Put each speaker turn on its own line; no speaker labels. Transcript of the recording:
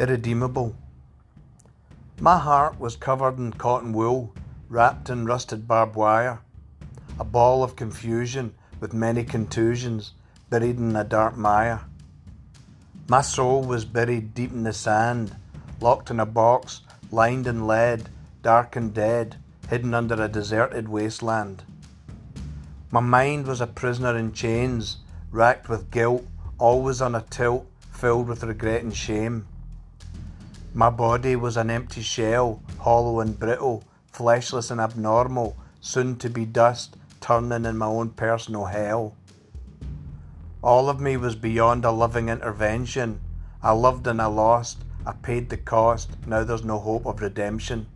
irredeemable. My heart was covered in cotton wool, wrapped in rusted barbed wire, a ball of confusion with many contusions, buried in a dark mire. My soul was buried deep in the sand, locked in a box, lined in lead, dark and dead, hidden under a deserted wasteland. My mind was a prisoner in chains, racked with guilt, always on a tilt, filled with regret and shame. My body was an empty shell, hollow and brittle, fleshless and abnormal, soon to be dust, turning in my own personal hell. All of me was beyond a loving intervention. I loved and I lost. I paid the cost. Now there's no hope of redemption.